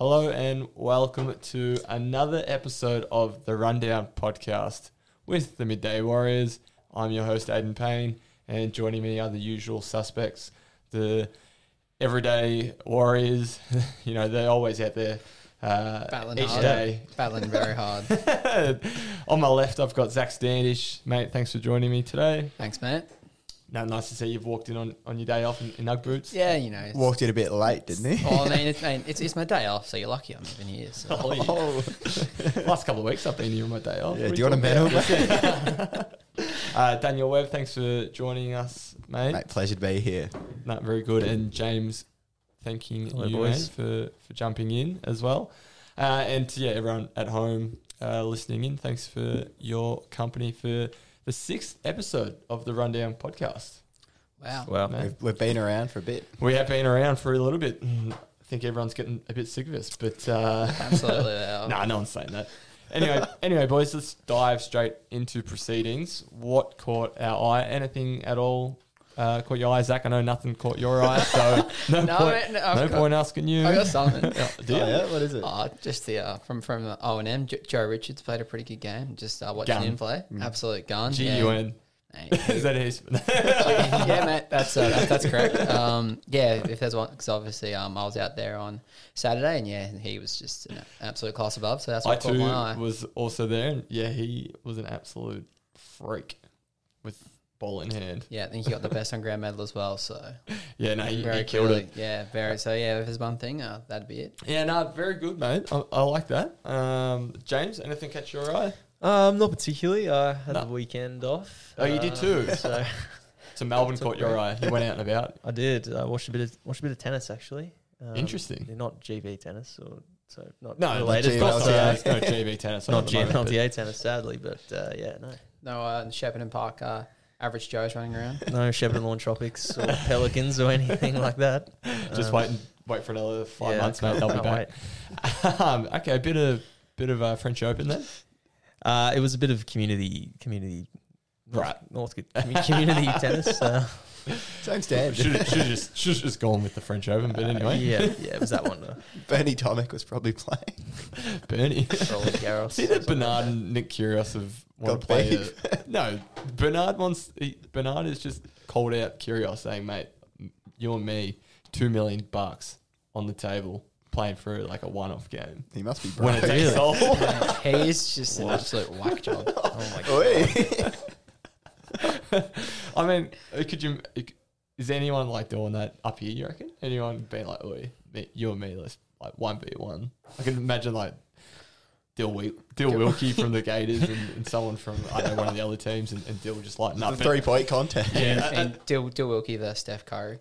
Hello and welcome to another episode of the Rundown podcast with the Midday Warriors. I'm your host, Aidan Payne, and joining me are the usual suspects, the everyday warriors. you know, they're always out there uh, Battling each hard. day. Battling very hard. On my left, I've got Zach Standish. Mate, thanks for joining me today. Thanks, mate. No, nice to see you've walked in on, on your day off in, in Ugg boots. Yeah, you know. Walked in a bit late, didn't he? Oh, I mean, it's, mate, it's, it's my day off, so you're lucky I'm even here. So. Oh, yeah. Last couple of weeks I've been here on my day off. Yeah, What do you want a medal, talking uh, Daniel Webb, thanks for joining us, mate. Mate, pleasure to be here. No, very good. And James, thanking Hello, you, boys. for, for jumping in as well. Uh, and to, yeah, everyone at home uh, listening in, thanks for your company for the sixth episode of the Rundown podcast. Wow. Wow. No. We've, we've been around for a bit. We have been around for a little bit. I think everyone's getting a bit sick of us, but uh, Absolutely. wow. no, no one's saying that. Anyway, anyway, boys, let's dive straight into proceedings. What caught our eye? Anything at all uh, caught your eye, Zach? I know nothing caught your eye, so no, No, point, mate, no, I've no got- point asking you. I got something. Yeah, do you? Oh, yeah? What is it? Oh, just the uh, from from O and M. Joe Richards played a pretty good game. Just uh, watching Gun. him play, absolute gun. G Yeah. U N. Mate, Is that his? yeah, mate, that's uh, that, that's correct. Um, yeah, if there's one, because obviously um, I was out there on Saturday, and yeah, he was just an absolute class above. So that's I what caught too my eye. was also there, and yeah, he was an absolute freak with ball in hand. Yeah, I think he got the best on ground medal as well. So Yeah, no, he, very he killed clearly, it. yeah, very. So yeah, if there's one thing, uh, that'd be it. Yeah, no, very good, mate. I, I like that. Um, James, anything catch your eye? Um, not particularly. I had No. the weekend off. Oh, you did Uh, too? So So Melbourne caught your eye. You went out and about. I did. I watched a bit of watched a bit of tennis actually. Um, Interesting. Not GB tennis or so not No, related. G- not, not not, no GB tennis. not at G- moment, not but- GA tennis, sadly, but uh, yeah, no, No, uh, in Shepparton Park, uh, average Joe's running around. no Shepparton Lawn Tropics or Pelicans or anything like that. Just Um, wait and wait for another five yeah, months, mate. They'll be back. um, okay, a bit of bit of uh, French Open then. Uh, it was a bit of community community. Right. North, North community tennis. Uh, Same stand. Should have just should have just gone with the French Open, but anyway, yeah, yeah, it was that one. Uh, Bernie Tomic was probably playing. Bernie. Roland Garros. See that Bernard and Nick Kyrgios have want to play. beef. A, no, Bernard wants. He, Bernard has just called out Kyrgios, saying, "Mate, you and me, two million bucks on the table, playing for like a one-off game. He must be When broke. it takes all." he is just an absolute whack job. Oh my god. Oi. I mean, could you? Is anyone like doing that up here? You reckon? Anyone being like, "Oi, me, you and me, let's like one v one." I can imagine like. Dill, Wil- Dill Wilkie from the Gators and, and someone from I don't know one of the other teams and, and Dill just lighting the up. three point contest. Yeah, and, and Dill, Dill Wilkie versus Steph Curry.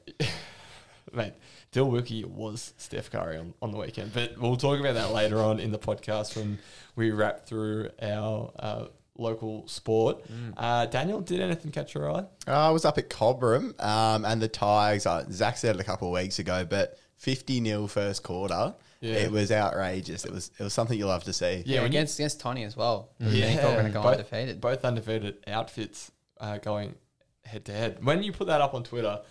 Mate, Dill Wilkie was Steph Curry on, on the weekend, but we'll talk about that later on in the podcast when we wrap through our uh, local sport. Uh, Daniel, did anything catch your eye? I was up at Cobram um, and the Tigers. Uh, Zach said it a couple of weeks ago, but 50 nil first quarter. Yeah. It was outrageous. It was it was something you love to see. Yeah, Yeah, when you- against against Tony as well. Yeah, Yeah, going to go both- undefeated. Both undefeated outfits uh, going head to head. When you put that up on Twitter,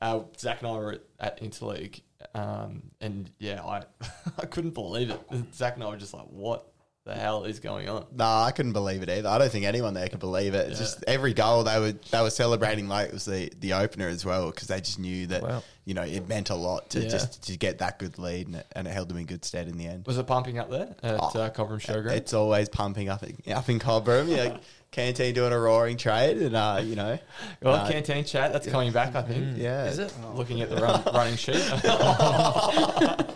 uh, Zach and I were at, at Interleague, um, and yeah, I I couldn't believe it. Zach and I were just like, "What the hell is going on?" Nah, I couldn't believe it either. I don't think anyone there could believe it. It's Yeah. Just every goal they were they were celebrating like it was the, the opener as well because they just knew that Wow. you know it meant a lot to Yeah. just to get that good lead and it, and it held them in good stead in the end. Was it pumping up there at Oh, uh, Cobram Showground? It's always pumping up up in Cobram. Yeah, canteen doing a roaring trade and uh, you know Well, uh, canteen chat that's coming back, I think. yeah. Is it? Looking at the run, running sheet,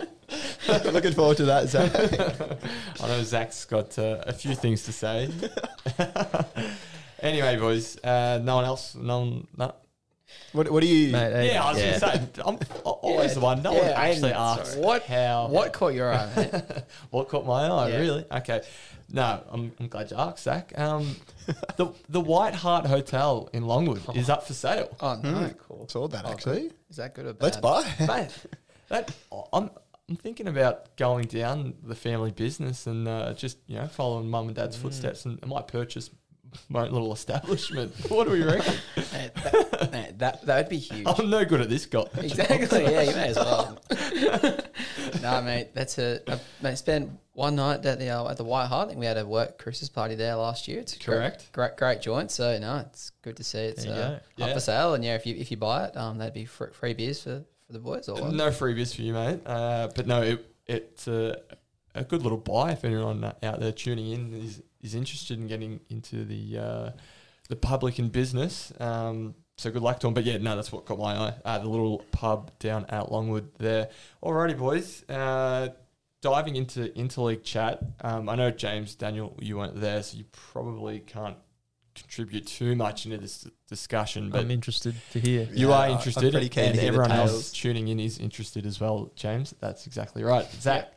Looking forward to that, Zach. I know Zach's got uh, a few things to say. anyway, boys, uh, no one else, no one, no. what what do you? Mate, hey, Yeah, I was yeah. going to say, I'm always Yeah, the one. No one actually I'm asks. What- how What caught your eye? what caught my eye. Yeah. Really? Okay. No, I'm, I'm glad you asked, Zach. Um, the the White Hart Hotel in Longwood is up for sale. Oh no, Cool. Saw that Oh, actually. is that good or bad? Let's buy. Mate, that I'm I'm thinking about going down the family business and uh, just you know following mum and dad's footsteps, and I might purchase my little establishment. what do we reckon? That, that that would be huge. I'm no good at this, guy. Exactly. Yeah, you may as well. no, mate, that's a, mate. Spent one night at the uh, at the White Hart. I think we had a work Christmas party there last year. It's a great- Correct. Great, great, joint. So no, it's good to see it's uh, up Yeah. for sale. And yeah, if you if you buy it, um, that'd be fr- free beers for, for the boys or what? No freebies for you, mate. Uh, but no, it, it's a, a good little buy if anyone out there tuning in is, is interested in getting into the uh, the public and business. Um, so good luck to them. But yeah, no, that's what caught my eye. Uh, the little pub down at Longwood there. Alrighty, boys. Uh, diving into interleague chat. Um, I know James Daniel, you weren't there, so you probably can't contribute too much into this discussion. But I'm interested to hear. you Yeah, are I'm interested, pretty keen and to hear everyone else tuning in is interested as well. James, that's exactly right. Zach,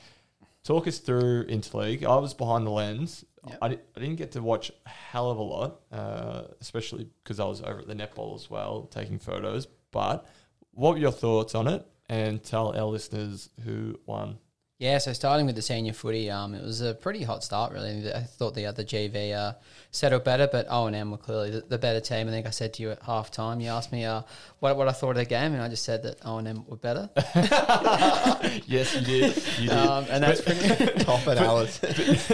talk us through Interleague. I was behind the lens. Yep. I, di- I didn't get to watch a hell of a lot, uh, especially because I was over at the netball as well, taking photos. But what were your thoughts on it? And tell our listeners who won. Yeah, so starting with the senior footy, um, it was a pretty hot start. Really, I thought the other GV uh, settled better, but O and M were clearly the, the better team. I think I said to you at half time. You asked me uh, what what I thought of the game, and I just said that O and M were better. yes, you did. You did. Um, and that's pretty. Top analysis.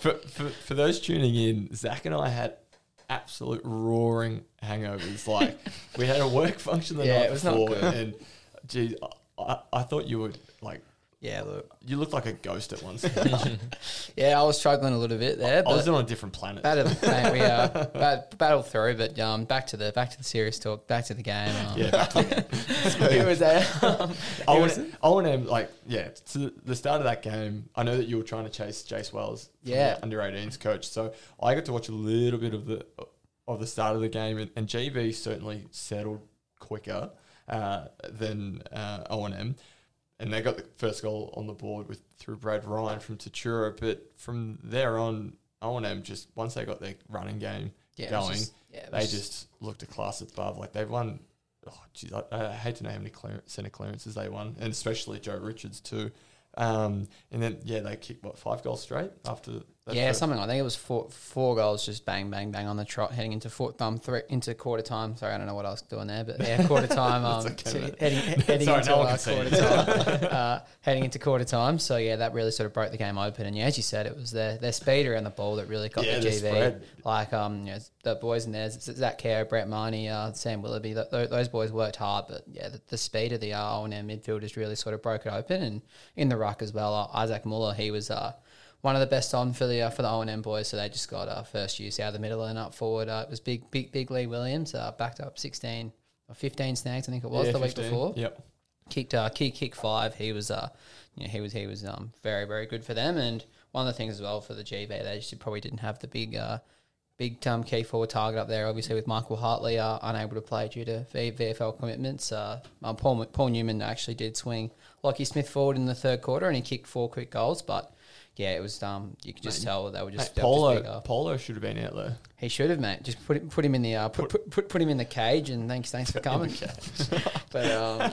for, for, for those tuning in, Zach and I had absolute roaring hangovers. Like we had a work function the Yeah, night it was not before, good. and geez, I, I, I thought you were like yeah, look. you looked like a ghost at one stage. Yeah, I was struggling a little bit there. I was on a different planet. battle, mate, we uh, bat, battle through. But um, back to the back to the serious talk. Back to the game. Um, yeah, back to the it was a. Um, I want, was- I to like yeah. To the start of that game, I know that you were trying to chase Jace Wells, Yeah. under 18s coach. So I got to watch a little bit of the of the start of the game, and, and GV certainly settled quicker uh, than uh, O and M, and they got the first goal on the board with through Brad Ryan from Tatura. But from there on, O and M just once they got their running game yeah, going, just- yeah, they was just looked a class above. Like they've won. Oh, geez, I, I hate to know how many clear, centre clearances they won, and especially Joe Richards too. Um, and then yeah, they kicked what five goals straight after. Yeah, something. I think it was four four goals, just bang, bang, bang on the trot, heading into four, um, three, into quarter time. Sorry, I don't know what I was doing there, but yeah, quarter time. Um, okay, to- heading heading Sorry, into no uh, quarter time. uh, heading into quarter time. So yeah, that really sort of broke the game open. And yeah, as you said, it was their their speed around the ball that really got Yeah, the the GV. spread. Like um, you know, the boys in there, Zach Kerr, Brett Marnie, uh, Sam Willoughby. Th- th- those boys worked hard, but yeah, the, the speed of the uh, O and M midfielders really sort of broke it open. And in the ruck as well, uh, Isaac Muller, he was. Uh, one of the best on for the uh, for the O and M boys. So they just got uh, first use out of the middle and up forward. Uh, it was big big big Lee Williams uh, backed up sixteen or fifteen snags I think it was Yeah, the 15. week before. Yep. Kicked uh, kick kick five. He was uh you know, he was he was um very very good for them. And one of the things as well for the GB, they just probably didn't have the big. Uh, Big um, key forward target up there, obviously with Michael Hartley uh, unable to play due to v- VFL commitments. Uh, um, Paul, Paul Newman actually did swing Lockie Smith forward in the third quarter, and he kicked four quick goals. But yeah, it was um, you could just Mate, tell they were just, Mate, Polo bigger. Polo should have been out there. He should have, mate. Just put him, put him in the uh, put, put, put put him in the cage, and thanks thanks for coming. but um,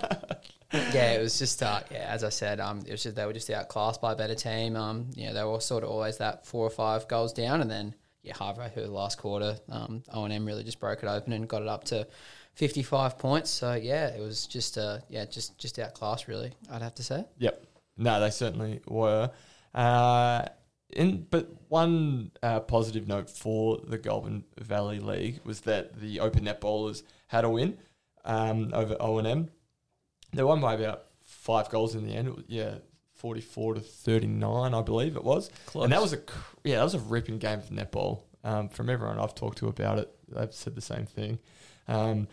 yeah, it was just uh, yeah, as I said, um, it was just they were just outclassed by a better team. Um, yeah, they were sort of always that four or five goals down, and then yeah, halfway through the last quarter, um, O and M really just broke it open and got it up to fifty five points. So yeah, it was just uh, yeah, just just outclassed really. I'd have to say. Yep. No, they certainly were. Uh, in but one uh, positive note for the Goulburn Valley League was that the open net bowlers had a win um, over O and M. They won by about five goals in the end. Was- Yeah, forty-four to thirty-nine, I believe it was. Close. And that was a cr- yeah, that was a ripping game for netball. Um, from everyone I've talked to about it, they've said the same thing. Um,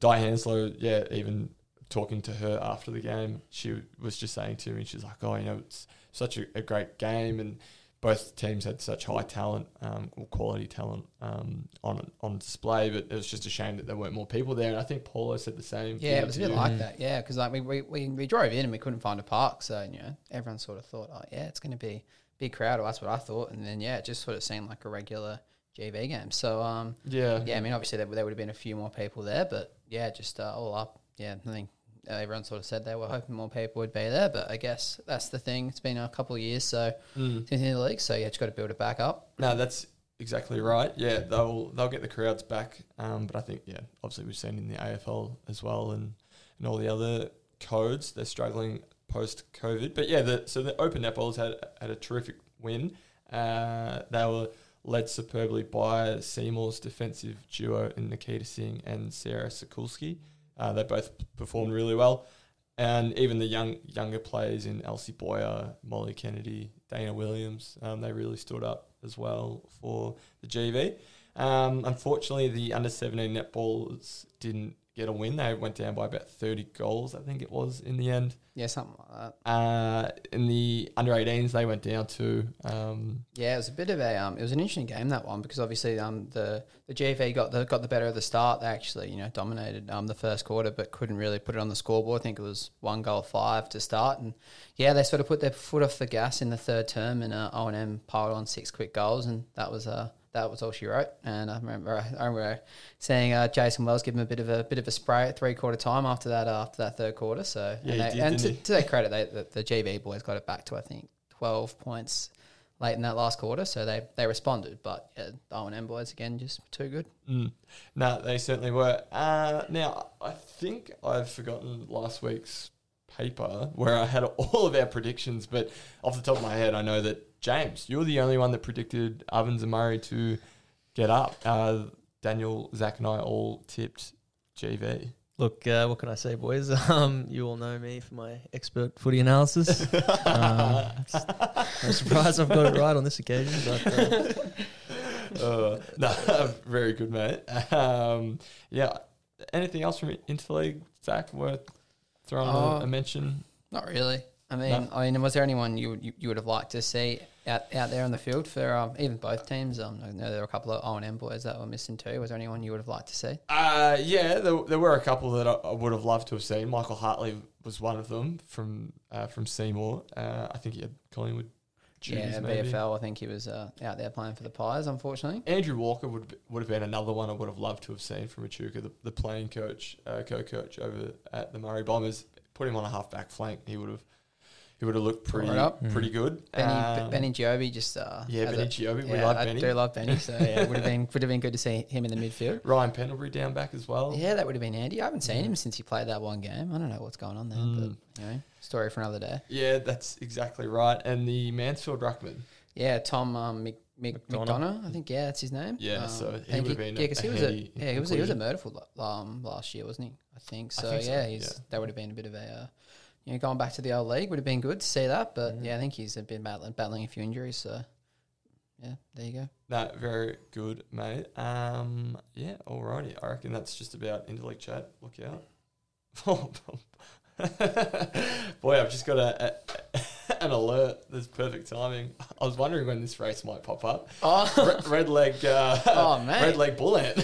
Di Hanslow, yeah, even talking to her after the game, she was just saying to me, she's like, "Oh, you know, it's such a, a great game, and both teams had such high talent, um, or quality talent um, on on display. But it was just a shame that there weren't more people there. And I think Paulo said the same. Yeah, thing it was a bit like that. Yeah, because like we, we, we, we drove in and we couldn't find a park, so you know everyone sort of thought, oh yeah, it's going to be a big crowd. Or that's what I thought, and then yeah, it just sort of seemed like a regular GV game. So um, yeah, yeah, I mean obviously there, there would have been a few more people there, but yeah, just uh, all up, yeah, I think everyone sort of said they were hoping more people would be there, but I guess that's the thing. It's been a couple of years, so Mm. since in the league, so yeah, just got to build it back up. No, that's exactly right. Yeah, they'll they'll get the crowds back. Um, but I think yeah, obviously we've seen in the AFL as well and and all the other codes they're struggling post COVID. But yeah, the, so the Open Netballs had had a terrific win. Uh, they were led superbly by Seymour's defensive duo in Nikita Singh and Sarah Sokulski. Uh, they both performed really well, and even the young younger players in Elsie Boyer, Molly Kennedy, Dana Williams, um, they really stood up as well for the GV. Um, unfortunately, the under 17 netballs didn't get a win. They went down by about 30 goals, I think it was, in the end. Yeah, something like that. Uh, in the under 18s, they went down to. Um, Yeah, it was a bit of a um, it was an interesting game that one because obviously um the the GV got the got the better of the start. They actually you know dominated um the first quarter, but couldn't really put it on the scoreboard. I think it was one goal five to start, and yeah, they sort of put their foot off the gas in the third term, and uh, O and M piled on six quick goals, and that was uh that was all she wrote. And I remember I remember seeing uh, Jason Wells give him a bit of a bit of a spray at three quarter time after that after that third quarter. So Yeah, and, they, did, and to, to their credit, they, the, the GB boys got it back to I think twelve points late in that last quarter, so they they responded. But yeah, and M boys again just too good. Mm. No, they certainly were. Uh, now, I think I've forgotten last week's paper where I had all of our predictions, but off the top of my head, I know that James, you're the only one that predicted Ovens and Murray to get up. Uh, Daniel, Zach, and I all tipped GV. Look, uh, what can I say, boys? Um, you all know me for my expert footy analysis. um, just- no surprise I've got it right on this occasion. But uh, Uh, no, very good, mate. Um, yeah. Anything else from Interleague, Zach, worth throwing a, Uh, a mention? Not really. I mean, No. I mean, was there anyone you, you you would have liked to see out, out there on the field for um, even both teams? Um, I know there were a couple of O and M boys that were missing too. Was there anyone you would have liked to see? Uh, yeah, there, there were a couple that I, I would have loved to have seen. Michael Hartley was one of them from uh, from Seymour. Uh, I think he had Collingwood. yeah, maybe. BFL. I think he was uh, out there playing for the Pies. Unfortunately. Andrew Walker would would have been another one I would have loved to have seen from Echuca, the, the playing coach, uh, co-coach over at the Murray Bombers. Put him on a half back flank, he would have he would have looked pretty Tore it up. pretty good. Benny, Um, Benny Joby just uh, yeah, Benny a- Giovi, we yeah, like I Benny. do love Benny. So yeah, it would have been would have been good to see him in the midfield. Ryan Pendlebury down back as well. Yeah, that would have been handy. I haven't seen him since he played that one game. I don't know what's going on there, Mm. but anyway, story for another day. Yeah, that's exactly right. And the Mansfield Ruckman. Yeah, Tom um, Mc, Mc, McDonough. McDonough, I think. Yeah, that's his name. Yeah, um, so he and would have been yeah, because he was a yeah he was he was a inclusion. Murderful um, last year, wasn't he? I think I so. think so, yeah, he's yeah. that would have been a bit of a uh, you know going back to the old league would have been good to see that. But yeah, I think he's been battling battling a few injuries. So yeah, there you go. No, very good, mate. Um, yeah, alrighty. I reckon that's just about interleague chat. Look out. Boy, I've just got a, a an alert. There's perfect timing. I was wondering when this race might pop up. Oh, Red, red leg. Uh, Oh, man. Red leg bull ant.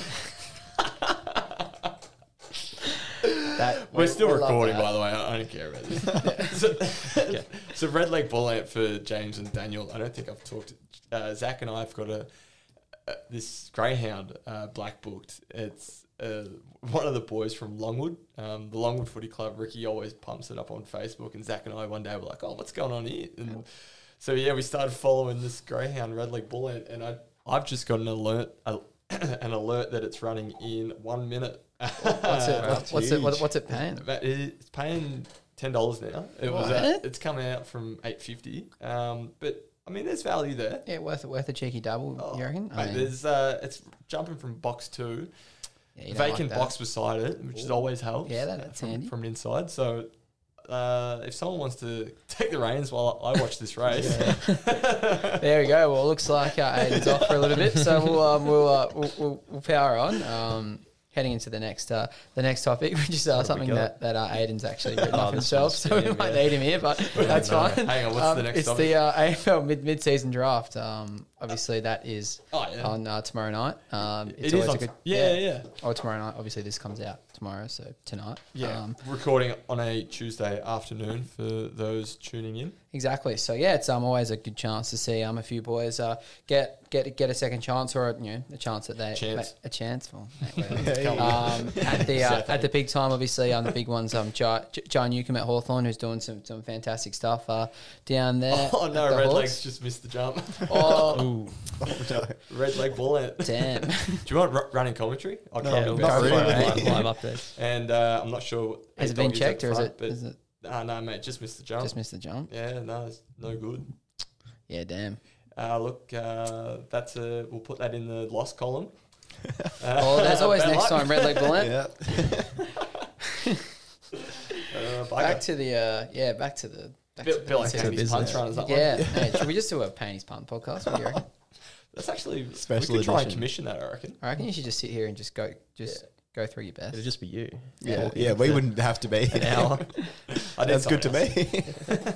That, We're still we recording, by the way. I I don't care about this. so, so red leg bull ant for James and Daniel. I don't think I've talked. Uh, Zach and I have got a, uh this greyhound uh, black booked. It's uh, one of the boys from Longwood, um, the Longwood Footy Club. Ricky always pumps it up on Facebook, and Zach and I one day were like, "Oh, what's going on here?" And so yeah, we started following this greyhound red leg bull ant, and I I've just got an alert. An alert that it's running in one minute. What's it? That's what's it? What, what's it paying? But it's paying ten dollars now. It was uh, it's come out from eight fifty. Um, but I mean, there's value there. Yeah, worth worth a cheeky double. Oh, you reckon? mate, there's uh, it's jumping from box two, yeah, don't like vacant box beside it, which is always helps. Yeah, that- that's from, handy. from inside. So. Uh, if someone wants to take the reins while I watch this race, There we go. Well, it looks like uh, Aidan's off for a little bit, so we'll um, we'll, uh, we'll, we'll we'll power on. Um, heading into the next uh, the next topic, which is uh, What have we something that that uh, Aidan's actually written Oh, off himself, so we might yeah. need him here, but that's fine. hang on, what's Um, the next it's topic? the uh, AFL mid mid season draft. Um, obviously, that is oh yeah, on uh, tomorrow night. Um, it it's is always on. a good yeah, yeah, Oh, tomorrow night. Obviously, this comes out tomorrow, so tonight. yeah. Um, Recording on a Tuesday afternoon for those tuning in. Exactly. So yeah, it's um always a good chance to see um a few boys uh get get get a second chance or a, you know a chance that they Chance. a chance. Well, um, at the uh, at the big time, obviously, um, the big ones, um, John Newcombe at Hawthorn, who's doing some, some fantastic stuff uh, down there. Oh at no, the red Hawks. legs just missed the jump. Oh, Ooh, red leg bull ant. damn. Do you want r- running commentary? I'll No, try yeah, my we'll best. not go really. live, live updates. And uh, I'm not sure. Has it been Dog is at checked the or is front, it, but is it? Ah, no, mate, just missed the jump. Just missed the jump. yeah, no, it's no good. Yeah, damn. Uh, look, uh, that's a. We'll put that in the loss column. Uh, Well, there's always next luck. time, Red Leg Bullet. Yeah. Uh, Back to the uh, yeah, back to the back Bit, like the- to Andy's punch business. run or something. yeah. hey, should we just do a panties punt podcast? What do you reckon? That's actually Special We could try and edition. commission that. I reckon. I reckon you should just sit here and just go just go through your best. It'd just be you. Yeah, yeah, we wouldn't have to be. An hour. I did That's good to something me.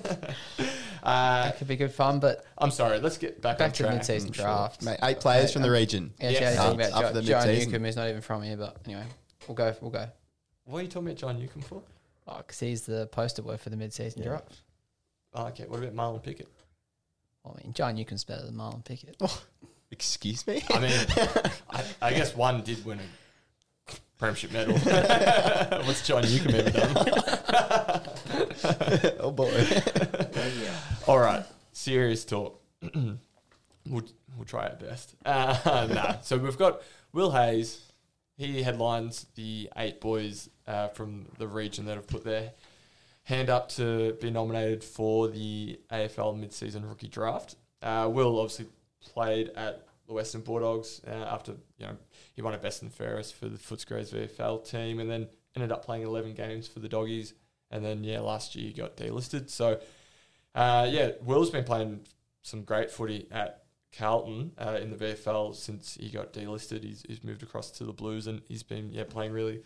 Uh, That could be good fun, but I'm sorry. Let's get back, back on to the track. mid-season sure. draft. Mate, eight players from the region. Yeah, Yes. yes. talking about up for Jo- the Joe mid-season. Newcombe, who's not even from here, but anyway, we'll go. We'll go. What are you talking about John Newcombe for? Oh, because he's the poster boy for the mid-season Yeah. draft. Oh, okay. What about Marlon Pickett? I mean, John Newcombe's better than Marlon Pickett. Excuse me? I mean, I, I guess one did win a premiership medal. What's John Newcombe ever done? oh boy. All right, serious talk. we'll we'll try our best. Uh, nah. So we've got Will Hayes. He headlines the eight boys uh, from the region that have put their hand up to be nominated for the AFL mid-season rookie draft. Uh, Will obviously played at the Western Bulldogs uh, after you know he won a best and fairest for the Footscray's VFL team, and then ended up playing 11 games for the Doggies. And then yeah, last year he got delisted. So uh, yeah, Will's been playing some great footy at Carlton uh, in the VFL since he got delisted. He's, he's moved across to the Blues and he's been yeah playing really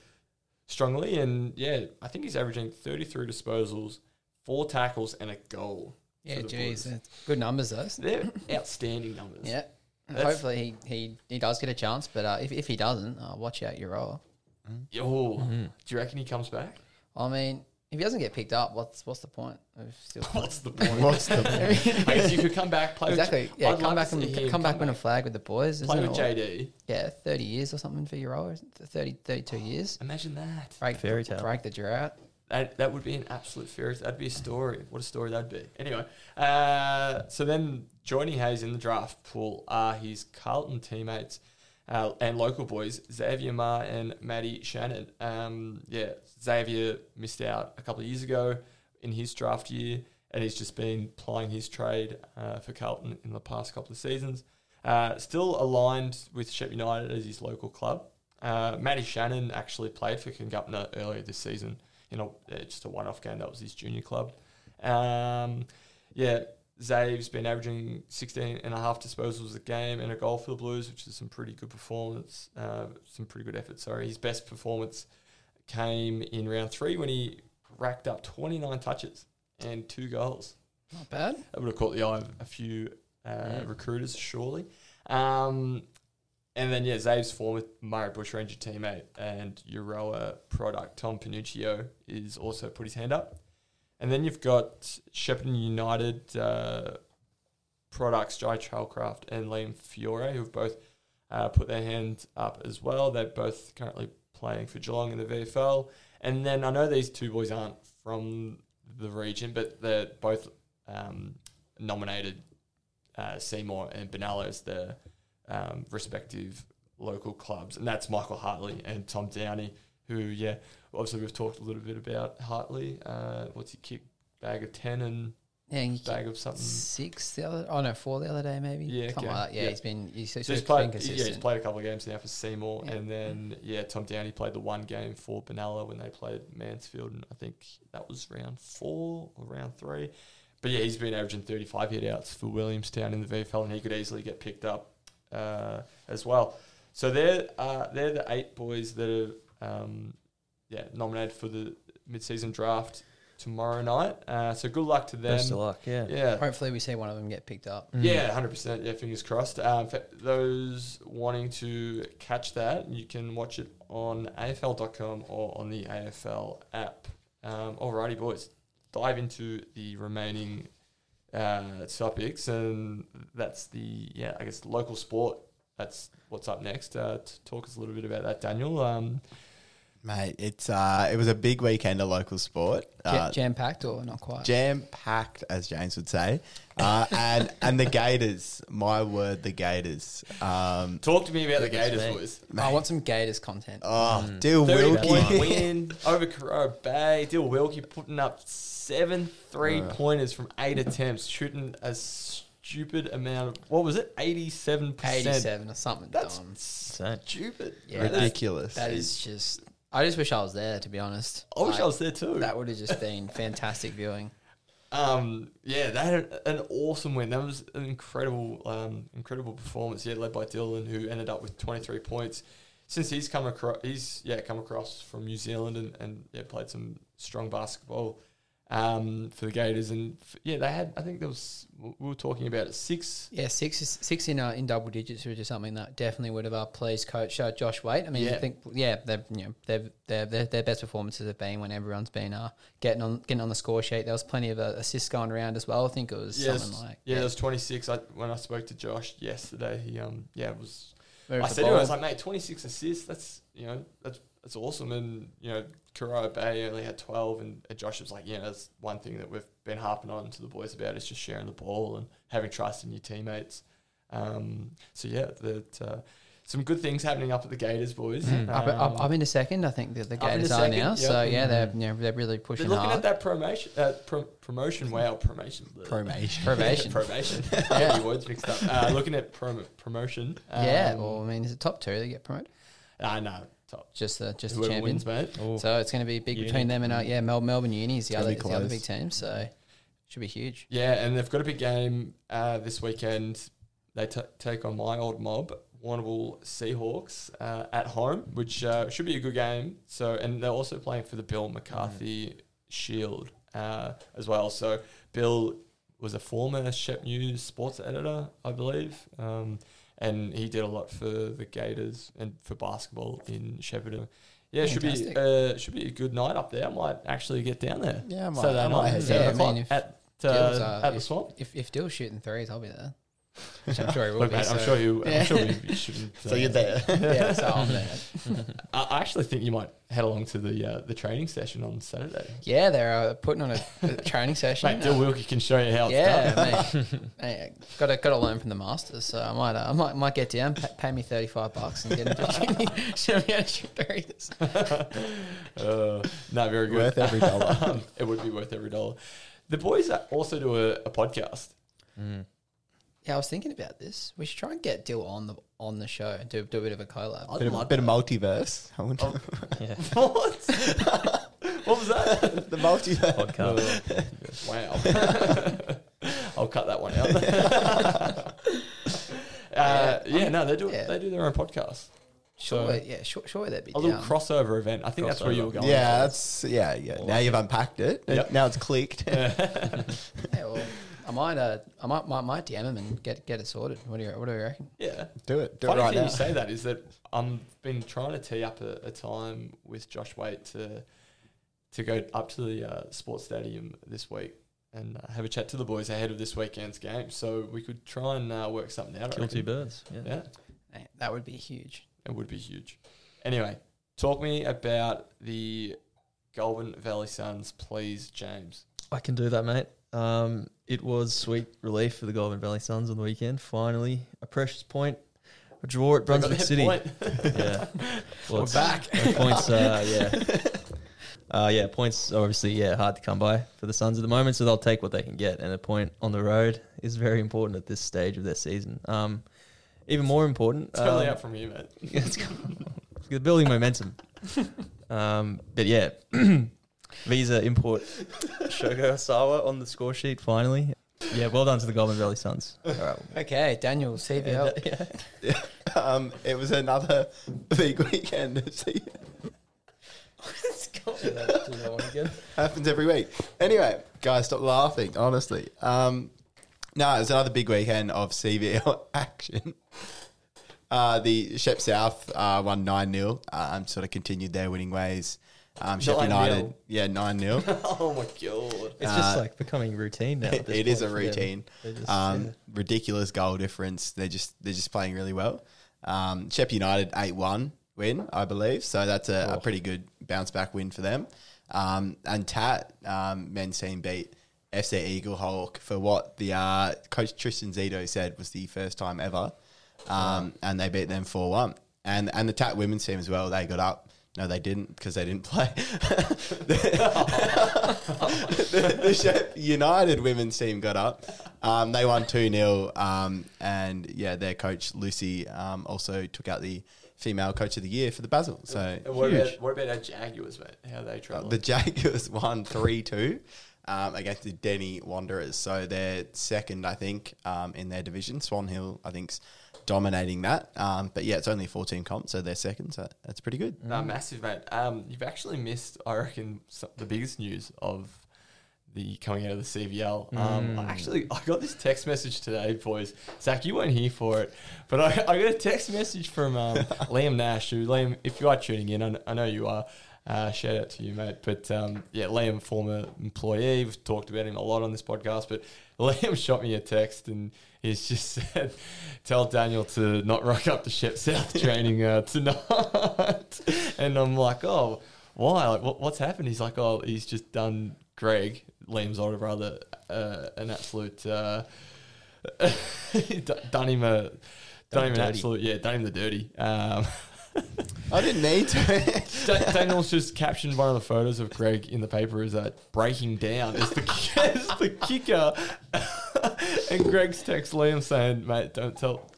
strongly. And yeah, I think he's averaging 33 disposals, four tackles, and a goal. Yeah, geez, that's good numbers those. They're outstanding numbers. Yeah. That's- Hopefully he, he, he does get a chance, but uh, if, if he doesn't, uh, watch out your role. Oh, Mm-hmm. do you reckon he comes back? I mean, if he doesn't get picked up, what's what's the point of still? What's the point? What's the I guess you could come back, play exactly. With, Yeah, I'd come love back to see and him come back, win a flag with the boys. play Isn't with it? JD. Yeah, thirty years or something for your role. 30, 32 years. Imagine that. Break Fairy tale. Break the drought. That, that would be an absolute fairy. That'd be a story. What a story that'd be. Anyway, uh, so then joining Hayes in the draft pool are his Carlton teammates uh, and local boys, Xavier Ma and Maddie Shannon. Um, yeah, Xavier missed out a couple of years ago in his draft year, and he's just been plying his trade uh, for Carlton in the past couple of seasons. Uh, still aligned with Shep United as his local club. Uh, Matty Shannon actually played for Kingupna earlier this season a, uh, just a one-off game. That was his junior club. Um, yeah, Zave's been averaging 16 and a half disposals a game and a goal for the Blues, which is some pretty good performance, uh, some pretty good effort. Sorry, his best performance came in round three when he racked up 29 touches and two goals. Not bad. That would have caught the eye of a few uh, Yeah. recruiters, surely. Um, and then, yeah, Zave's former Murray Bushranger teammate and Euroa product, Tom Panuccio, is also put his hand up. And then you've got Shepparton United uh, products, Jai Trailcraft and Liam Fiore, who've both uh, put their hand up as well. They're both currently playing for Geelong in the VFL. And then I know these two boys aren't from the region, but they're both um, nominated uh, Seymour and Benalla as their um, respective local clubs, and that's Michael Hartley and Tom Downey, who, yeah, obviously we've talked a little bit about Hartley. Uh, what's he kick? Bag of 10 and Yeah, and bag of something. six the other. Oh no, four the other day maybe. Yeah, okay. like. Yeah, Yeah. he's been he's, he's, So he's played, yeah, he's played a couple of games now for Seymour, Yeah. and then yeah, Tom Downey played the one game for Benalla when they played Mansfield, and I think that was round four or round three. But yeah, he's been averaging 35 hit outs for Williamstown in the VFL, and he could easily get picked up uh, as well. So they're uh, they're the eight boys that are um, yeah nominated for the mid-season draft tomorrow night. Uh, so good luck to them. Best of luck. Yeah. Yeah, Hopefully, we see one of them get picked up. Mm. yeah, hundred percent. Yeah, fingers crossed. Um, for those wanting to catch that, you can watch it on AFL.com or on the AFL app. Um, alrighty, boys, dive into the remaining uh, topics, and that's the yeah, I guess local sport. That's what's up next. Uh, to talk us a little bit about that, Daniel. Um, Mate, it's uh, it was a big weekend of local sport. Uh, Jam packed or not quite? jam packed, as James would say, uh, and and the Gators. My word, the Gators. Um, Talk to me about the Gators, me. boys. I want some Gators content. oh, Dill Wilkie. win over Corio Bay. Dill Wilkie putting up seven three pointers from eight attempts, shooting a stupid amount of, what was it? 87%. 87 or something That's dumb. stupid. Yeah, That is- Ridiculous. That is just. I just wish I was there, to be honest. I wish I was there too. That would have just been fantastic viewing. Um, yeah, they had an awesome win. That was an incredible, um, incredible performance. Yeah, led by Dylan, who ended up with 23 points. Since he's come across, he's yeah come across from New Zealand and, and yeah played some strong basketball um, for the Gators. And f- yeah, they had. I think there was we were talking about it six. Yeah, six six in uh, in double digits, which is something that definitely would have uh, pleased coach uh, Josh Waite. I mean, Yeah. I think yeah, they've you know they've, their their their best performances have been when everyone's been uh, getting on getting on the score sheet. There was plenty of uh, assists going around as well. I think it was Yeah, something like yeah, it was 26. I, when I spoke to Josh yesterday, he um yeah it was I said to him, I was like, mate, 26 assists, that's, you know, that's that's awesome. And, you know, Corio Bay only had 12. And, Josh was like, yeah, that's one thing that we've been harping on to the boys about is just sharing the ball and having trust in your teammates. Um, so, yeah, that uh, some good things happening up at the Gators, boys. up, up, Um, up into second. I think the, the Up Gators are second, now. yep. So yeah, they're you know, they're really they're looking hard. at that promotion, uh, pro- promotion. Wow, promotion. Promation. Probation. Probation. Yeah. yeah. Your words mixed up. Uh, looking at prom- promotion. yeah, um, well, I mean, is it top two that get promoted? I know. Top. Just the just the champions. wins, mate. So it's going to be big Uni. between them and uh, yeah, Mel- Melbourne Uni is the Gonna other, be is the other close. big team. So should be huge. Yeah, and they've got a big game uh, this weekend. They t- take on my old mob, Warrnambool Seahawks, uh, at home, which uh, should be a good game. So, and they're also playing for the Bill McCarthy Shield uh, as well. So, Bill was a former Shep News sports editor, I believe, um, and he did a lot for the Gators and for basketball in Shepparton. Yeah, it should be uh, should be a good night up there. I might actually get down there. Yeah, I might- Saturday I might night, head seven down. Yeah, I o'clock mean, if at Dill's, uh, uh, at the if- swamp. If if Dill's shooting threes, I'll be there. Which I'm sure he will Look, be. mate, I'm so- sure you. Yeah. I'm sure we shouldn't. So you're there. yeah, so I'm there. I I actually think you might head along to the uh, the training session on Saturday. Yeah, they're uh, putting on a, a training session. Mate, Dill Uh, Wilkie can show you how it's yeah, done. mate. Hey, got to got to learn from the masters. So I might uh, I might might get down, pay, pay me thirty five bucks, and get him to show me, show me how to shoot threes. Uh, no, very good. Worth every dollar. Um, it would be worth every dollar. The boys also do a, a podcast. mm. Yeah, I was thinking about this. We should try and get Dill on the on the show. and Do do a bit of a collab. I'd Bit of, bit of multiverse. I want Oh. Yeah. What? what was that? the multiverse. Podcast. wow. I'll cut that one out. uh, yeah, no, they do. Yeah. They do their own podcast. Sure, So- yeah, sure, sure that'd be A little crossover event. I think that's where you were Crossover. going. Yeah, that's yeah, yeah. Now you've unpacked it. Yep. Now it's clicked. Yeah, well, I might, uh, I might, might, might DM him and get get it sorted. What do you, what do you reckon? yeah. Do it. Do Funny it right thing now. you say that is that I've been trying to tee up a, a time with Josh Waite to to go up to the uh, sports stadium this week and uh, have a chat to the boys ahead of this weekend's game. So we could try and uh, work something out. Kill two birds. Yeah. Yeah, Hey, that would be huge. it would be huge. Anyway, talk me about the Goulburn Valley Suns, please, James. I can do that, mate. Um, it was sweet relief for the Goulburn Valley Suns on the weekend. Finally, a precious point, a draw at Brunswick City. Yeah, We're back. points, uh, yeah, uh, yeah. Points obviously yeah hard to come by for the Suns at the moment, so they'll take what they can get. And a point on the road is very important at this stage of their season. Um, even more important, It's um, out from you, mate. it's building momentum. um, but yeah, Visa import Shogo Asawa on the score sheet finally. Yeah, well done to the Goulburn Valley Suns. All right. Okay, Daniel CVL. Yeah. Um, it was another big weekend. See, happens every week. Anyway, guys, stop laughing. Honestly, um, no, it was another big weekend of CVL action. Uh, the Shep South uh, won nine 0 um, Sort of continued their winning ways. Um, Shep 9-0. United, yeah, nine 0 oh my god. It's Uh, just like becoming routine now. It it is a point for them. routine. Just, Um, yeah. Ridiculous goal difference. They're just they're just playing really well. Um, Shep United eight one win, I believe. So that's a, a Oh. pretty good bounce back win for them. Um, and Tat um, men's team beat FC Eaglehawk for what the uh, coach Tristan Zito said was the first time ever, um, and they beat them four one. And and the Tat women's team as well. They got up. No, they didn't because they didn't play. the, the Shep United women's team got up. Um, they won 2 0. Um, and yeah, their coach, Lucy, um, also took out the female coach of the year for the Basel. So what huge. about what about our Jaguars, mate? How they Uh, travel? the Jaguars won 3 2 um, against the Denny Wanderers. So they're second, I think, um, in their division. Swan Hill, I think, dominating that. Um, but yeah, it's only a 14 comp, so they're second. So that's pretty good. No, massive, mate. Um, you've actually missed, I reckon, some, the biggest news of the coming out of the CVL. Um, I actually, I got this text message today, boys. Zach, you weren't here for it, but I, I got a text message from um, Liam Nash. Who, Liam, if you are tuning in, I, I know you are. Uh, shout out to you, mate. But um, yeah, Liam, former employee. We've talked about him a lot on this podcast. But Liam shot me a text and he's just said, "Tell Daniel to not rock up to Shep South training uh, tonight." and I'm like, "Oh, why? Like, what, what's happened?" He's like, "Oh, he's just done Greg, Liam's older brother, uh, an absolute." Uh, done him a. Done him an absolute, yeah, done him the dirty. Um, I didn't need to. Da- Daniel's just captioned one of the photos of Greg in the paper is that breaking down as the, as the kicker. and Greg's text Liam saying, mate, don't tell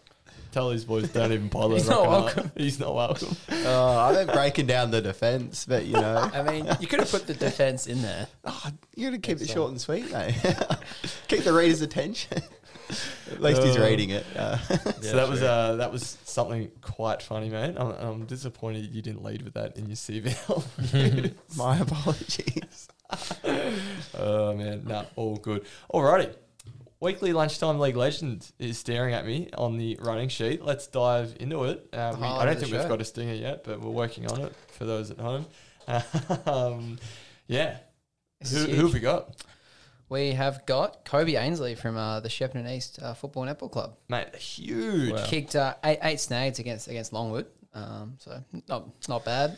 tell these boys don't even bother. He's not rocking up." welcome. He's not welcome. oh, I meant breaking down the defence, but you know. I mean, you could have put the defense in there. Oh, you got to keep it short and sweet, mate. keep the reader's attention. At least he's Uh, reading it. Uh, so that was uh, that was something quite funny, mate. I'm, I'm disappointed you didn't lead with that in your CV. my apologies. oh man, nah, all good. Alrighty. Weekly lunchtime league legend is staring at me on the running sheet. Let's dive into it. Uh, we, I don't of the think we've got a stinger yet, but we're working on it for those at home. um, yeah, This who, is who have we got, We have got Kobe Ainsley from uh, the Shepparton East uh, Football Netball Club. mate? Huge. Wow. Kicked uh, eight, eight snags against against Longwood. Um, so not not bad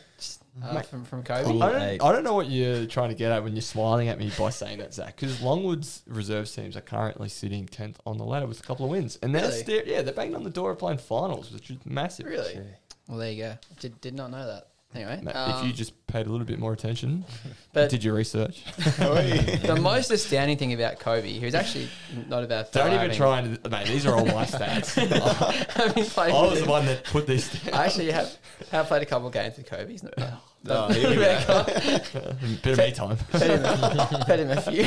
uh, Mate. from from Kobe. Cool. I don't, I don't know what you're trying to get at when you're smiling at me by saying that, Zach. Because Longwood's reserve teams are currently sitting tenth on the ladder with a couple of wins, and they're Really? still, yeah, they're banging on the door of playing finals, which is massive. Really? Well, there you go. Did, did not know that. Anyway, if um, you just paid a little bit more attention, but did your research? the most astounding thing about Kobe, who's actually not about Don't even try and mate. These are all my stats. having played I was the one that put these down. I actually have, have played a couple of games with Kobe. He's not bad. Oh, here we go. Bit of me time, Fed him, a- fed him a few.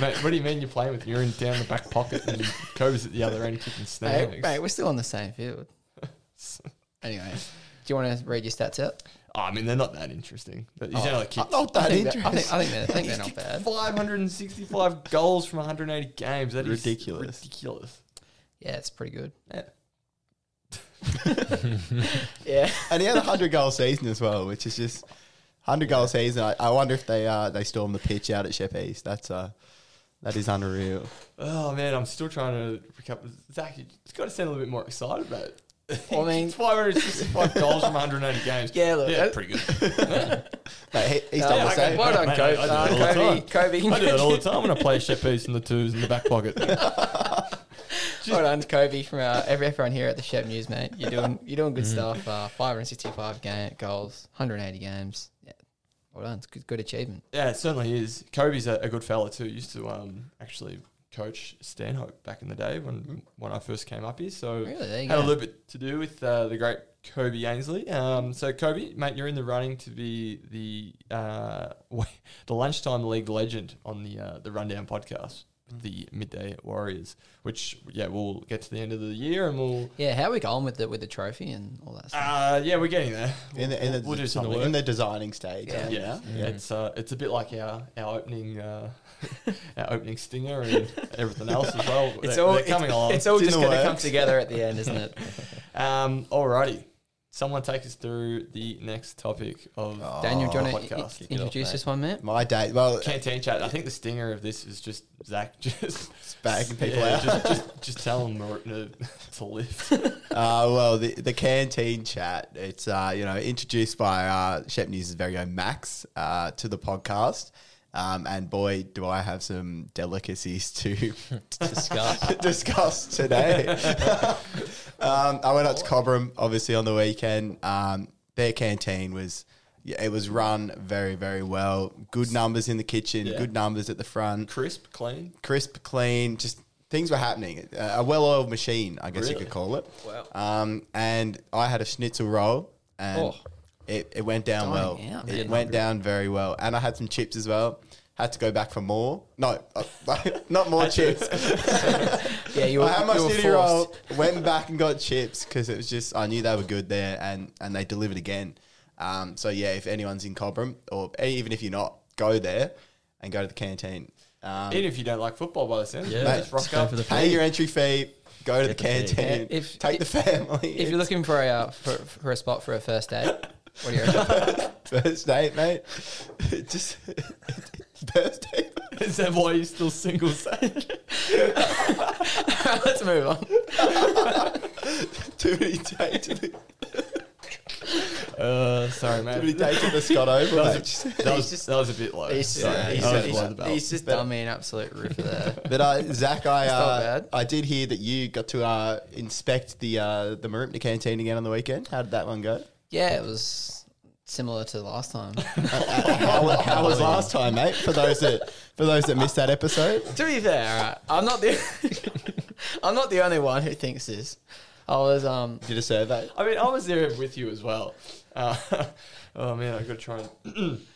mate. What do you mean you're playing with? You're in down the back pocket and Kobe's at the other end kicking Mate, snags. mate, we're still on the same field. Anyway, do you want to read your stats out? Oh, I mean, they're not that interesting, but he's Oh, only kicked Not I that think, that- interesting. I think, I think, they're, I think they're not bad. 565 goals from 180 games. That is Ridiculous. Ridiculous. Yeah, it's pretty good. Yeah. Yeah. and he had a hundred goal season as well, which is just hundred goal season. I, I wonder if they uh, they storm the pitch out at Shep East. That's uh that is unreal. Oh man, I'm still trying to recover. Zach, you just got to sound a little bit more excited about it. Well, I mean- 565 goals from 180 games. Yeah, look, yeah, that- pretty good. Mate, he, he's done yeah, the I same. Well done, Mate, Kobe. I- I do it all the Kobe, time. Kobe. I do that all the time when I play shit piece and the twos in the back pocket. Well done, Kobe, from uh, every, everyone here at the Shep News, mate. You're doing you're doing Mm-hmm. good stuff. Uh, 565 game, goals, 180 games. Yeah, well done. It's good, good achievement. Yeah, it certainly is. Kobe's a, a good fella too. Used to um, actually coach Stanhope back in the day when when I first came up here. So Really, had a little bit to do with uh, the great Kobe Ainsley. Um, so Kobe, mate, you're in the running to be the uh, the lunchtime league legend on the uh, the Rundown podcast, the Midday Warriors. Which yeah, we'll get to the end of the year and we'll. Yeah, how are we going with the with the trophy and all that stuff? Uh, yeah, we're getting there. in the in the, we'll, we'll do in something. the, in the designing stage. Yeah. yeah, yeah. it's uh, it's a bit like our our opening uh, our opening stinger and everything else as well. it's They're- all they're coming it's, along. It's all It's in just the going to come works. together at the end, isn't it? Um, alrighty. Someone take us through the next topic of Oh. Daniel, do you want podcast. to introduce this one, mate? My day. Well, Canteen chat. I think the stinger of this is just Zach just bagging people yeah, out. Just, just, just tell them to, to lift. Uh, well, the, the canteen chat, it's, uh, you know, introduced by uh, Shep News' very own Max uh, to the podcast. Um, and boy, do I have some delicacies to Discuss. discuss today. um, I went up to Cobram, obviously, on the weekend. Um, their canteen was, yeah, it was run very, very well. Good numbers in the kitchen, Yeah. good numbers at the front, Crisp, clean. crisp, clean, just things were happening. Uh, a well oiled machine, I guess you could call it. Wow. Um, and I had a schnitzel roll, and Oh. It, it went down well. out, it went down very well, and I had some chips as well. Had to go back for more. No, uh, not more chips. Yeah, you were, I had my you were city roll, went back and got chips because it was just I knew they were good there, and and they delivered again. Um, so yeah, if anyone's in Cobram, or even if you're not, go there and go to the canteen. Um, Even if you don't like football by the sound, Yeah, Mate, just rock up. for the pay your entry fee, go to Get the the canteen, Yeah, if- take the family. If you're looking for a uh, for, for a spot for a first date, what do you reckon? first date, mate, just first date. Is that why you're still single, Zach? Let's move on. Too many dates. Too Uh, sorry, many mate. dates at the Scott Oval. That mate. was, that, was, just- that was a bit low. He's, Sorry, he's, that was he's, below the he's just done me an absolute roofer there. But uh, Zach, I not uh, bad. I did hear that you got to uh, inspect the uh, the Mooroopna canteen again on the weekend. How did that one go? Yeah, it was similar to last time. how, how was last time, mate? For those that for those that missed that episode. to be fair, alright, I'm not the I'm not the only one who thinks this. I was um Did a survey. I mean, I was there with you as well. Uh, oh man, I got to try and.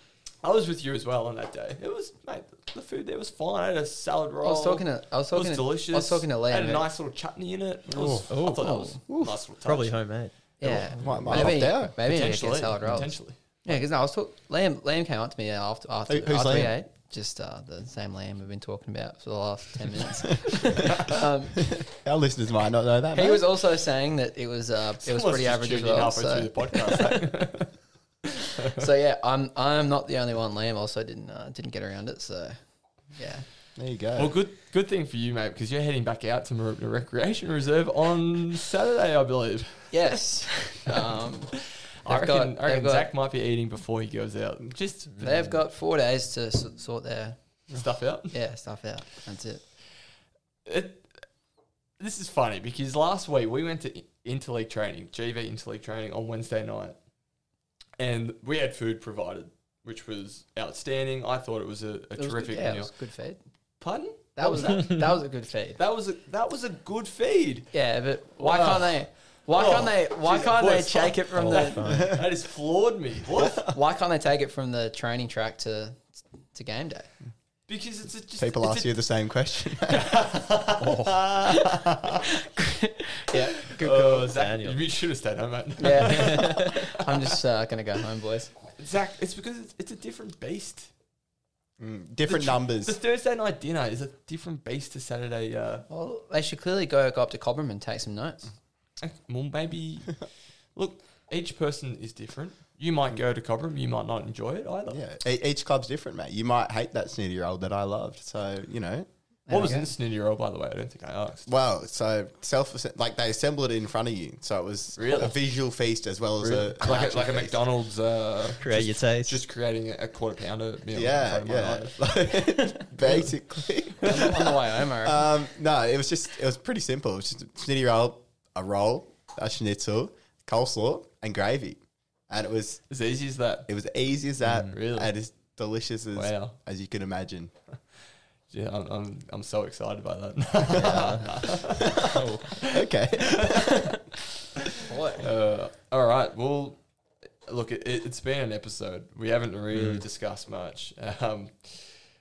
I was with you as well on that day. It was, mate. The food there was fine. I had a salad roll. I was talking to I was talking It talking was to, delicious. I was talking to Liam. Had a nice little chutney in it. it was. I thought that was a nice little touch. Probably homemade. Yeah, Might- might maybe opt out. maybe I get Potentially. salad rolls. Potentially. Yeah, because no, I was talking. Liam Liam came up to me after after, Who- who's after we Liam? ate. Just uh, the same Liam we've been talking about for the last ten minutes. um, Our listeners might not know that. he mate. was also saying that it was uh, it was Someone's pretty just average as tuned in well. halfway So, through the podcast. so yeah, I'm I'm not the only one. Liam also didn't uh, didn't get around it. So yeah, There you go. well, good good thing for you, mate, because you're heading back out to Mooroopna Recreation Reserve on Saturday, I believe. yes. Um, I reckon, got- I reckon they've got- Zach might be eating before he goes out. Just they've got four days to s- sort their stuff out. yeah stuff out. That's it. it, this is funny because last week we went to I- interleague training, GV interleague training on Wednesday night, and we had food provided, which was outstanding. I thought it was a, a It was good, terrific yeah, it meal. was good feed. Pardon? That was that, that was a good feed. That was a that was a good feed. Yeah, but why Wow. can't they? Why Oh, can't they? Why geez, can't they voice take fuck. it from Oh, the? fine. that has floored me. What? Why can't they take it from the training track to to game day? Because it's a, just People it's ask a, you the same question. Yeah, good Oh, call. Zach, Daniel. you should have stayed home, mate. Yeah, I'm just uh, gonna go home, boys. Zach, it's because it's, it's a different beast. Mm, Different The tr- numbers. The Thursday night dinner is a different beast to Saturday. Uh, Well, they should clearly go go up to Cobram and take some notes. well, maybe. look, each person is different. You might go to Cobram, you might not enjoy it either. Yeah, e- each club's different, mate. You might hate that snitty roll that I loved. So you know, There What was go. in the snitty roll, by the way? I don't think I asked. well, so self like they assembled it in front of you, so it was Really? a visual feast as well as Really? a like a, actual like a. McDonald's. Uh, Create your just, taste. Just creating a, a quarter pounder meal. Yeah, in front of my yeah. eyes. Basically, on, the, on the way home, I reckon. um, no, it was just it was pretty simple. It was just a snitty roll, a roll, a schnitzel, coleslaw, and gravy, and it was As easy as that. it was easy as that, Mm, really? and as delicious as Wow. as you can imagine. Yeah, I'm, I'm, I'm so excited by that. Oh, Okay, Boy. Uh, all right. Well, look, it, it, it's been an episode. We haven't really Mm. discussed much. Um,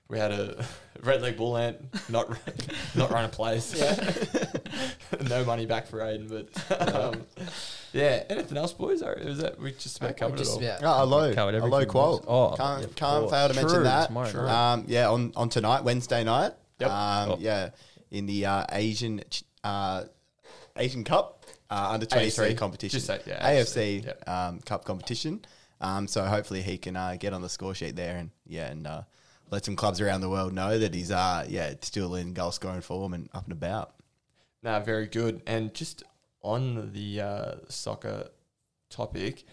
we had a red leg bull ant not run- not run a place. no money back for Aidan, but um, yeah. Anything else, boys? Or is that we just about covered just it all? about. oh, a low, Covered a low everything, Kuol. Oh, can't yeah, can't fail to mention that. tomorrow Um, yeah, on, on tonight, Wednesday night. Yep. Um, Oh. Yeah, in the uh, Asian uh, Asian Cup uh, under twenty three competition. Just say, yeah, AFC, Yep. um, Cup competition. Um, so hopefully he can uh, get on the score sheet there and yeah, and uh, let some clubs around the world know that he's uh yeah still in goal scoring form and up and about. Nah, very good. And just on the uh, soccer topic,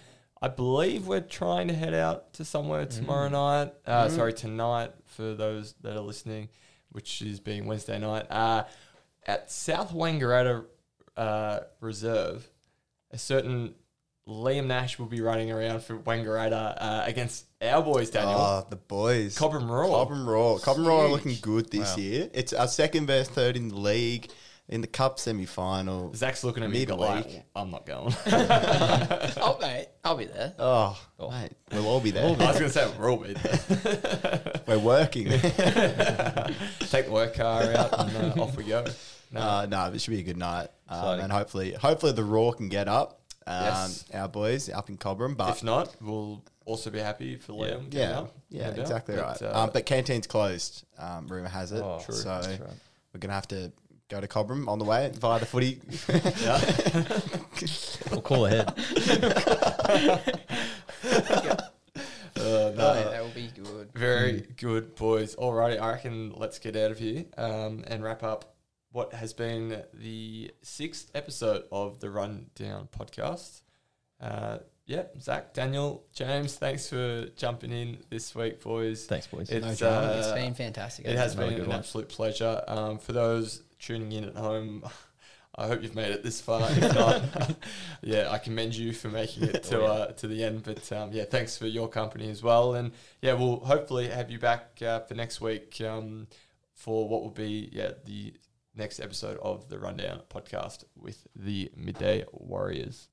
I believe we're trying to head out to somewhere tomorrow night. Uh, Sorry, tonight for those that are listening, which is being Wednesday night. Uh, at South Wangaratta uh, Reserve, a certain Liam Nash will be running around for Wangaratta uh, against our boys, Daniel. Oh, the boys. Cobram Roar. Cobram Roar. Cobram Roar are looking good this Wow. year. It's our second versus third in the league, in the cup semi final. Zach's looking at me like, I'm not going. Oh, mate, I'll be there. Oh, Oh. mate, we'll all be there. I was going to say we're all be there. We're working. Take the work car out and uh, off we go. No, Uh, no, it should be a good night, um, Exciting. and hopefully, hopefully the Roar can get up. Um, Yes. our boys up in Cobram, but if not, we'll also be happy for Yeah. Liam. getting yeah, up, yeah, no doubt. exactly But, right. uh, um, but canteen's closed. Um, rumor has it, Oh, True. so That's right. we're gonna have to go to Cobram on the way via the footy. We'll call ahead. uh, Oh, no, mate, that will be good. very good, boys. Alrighty, I reckon let's get out of here um, and wrap up what has been the sixth episode of the Rundown podcast. Uh, yeah, Zach, Daniel, James, thanks for jumping in this week, boys. Thanks, boys. It's, No uh, it's been fantastic. It has hasn't been Another an one. absolute pleasure. Um, for those tuning in at home, I hope you've made it this far. If not, yeah, I commend you for making it to Oh, uh, to the end. But um, yeah, thanks for your company as well. And yeah, we'll hopefully have you back uh, for next week um, for what will be yeah the next episode of the Rundown podcast with the Midday Warriors.